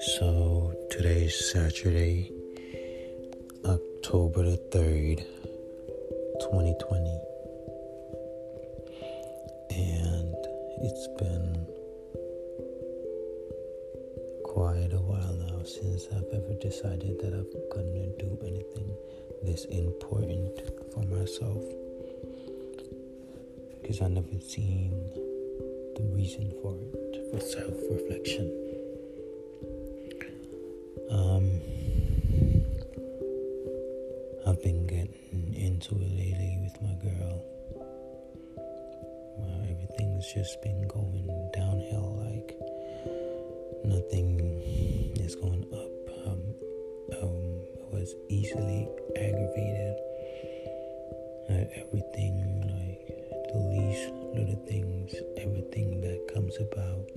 So today's Saturday, October the 3rd, 2020. And it's been quite a while now since I've ever decided that I'm gonna do anything this important for myself. Because I never seen the reason for it, for self reflection. Um, I've been getting into it lately with my girl. Well, everything's just been going downhill. Like nothing is going up. Um, um, I was easily aggravated at everything, like the least little things, everything that comes about.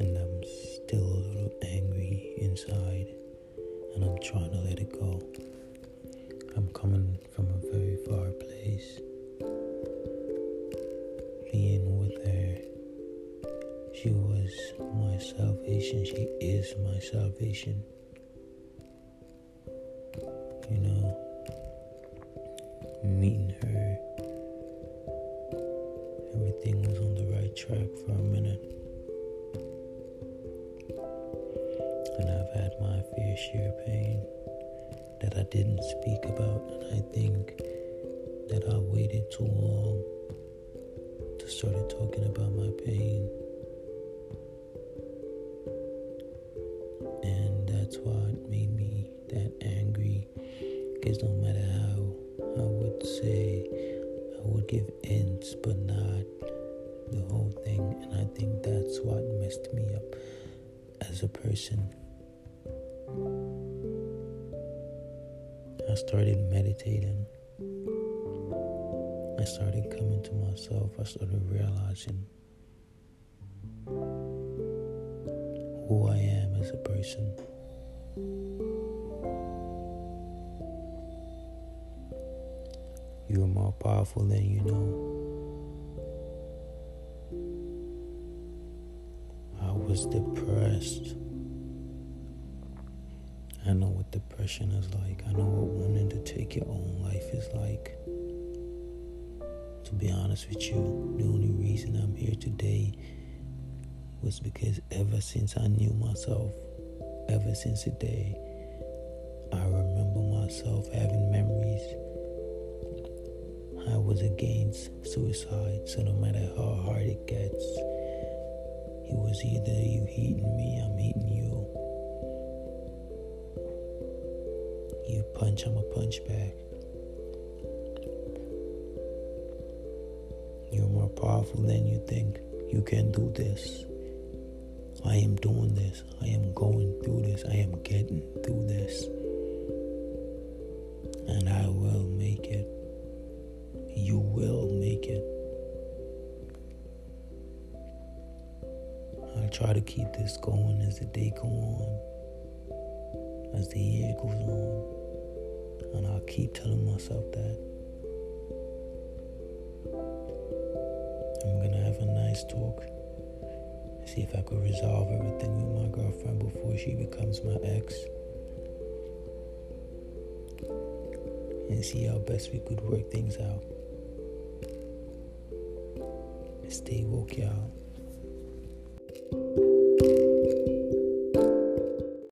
and I'm still a little angry inside and I'm trying to let it go. I'm coming from a very far place. Being with her, she was my salvation, she is my salvation. Track for a minute. and I've had my fair share of pain that I didn't speak about, and I think that I waited too long to start talking about my pain. And that's what made me that angry. Because no matter how I would say, I would give hints, but not the whole thing. And I think that's what messed me up as a person. I started meditating. I started coming to myself. I started realizing who I am as a person. You are more powerful than you know. Was depressed. I know what depression is like. I know what wanting to take your own life is like. To be honest with you, the only reason I'm here today was because ever since I knew myself, ever since the day, I remember myself having memories. I was against suicide, so no matter how hard it gets, it was either you hating me, I'm hating you. You punch, I'm a punch back. You're more powerful than you think. You can do this. I am doing this. I am going through this. I am getting through this. And I will make it. You will make it. Try to keep this going as the day goes on, as the year goes on. And I'll keep telling myself that. I'm gonna have a nice talk. See if I could resolve everything with my girlfriend before she becomes my ex. And see how best we could work things out. Stay woke, y'all. Thank you.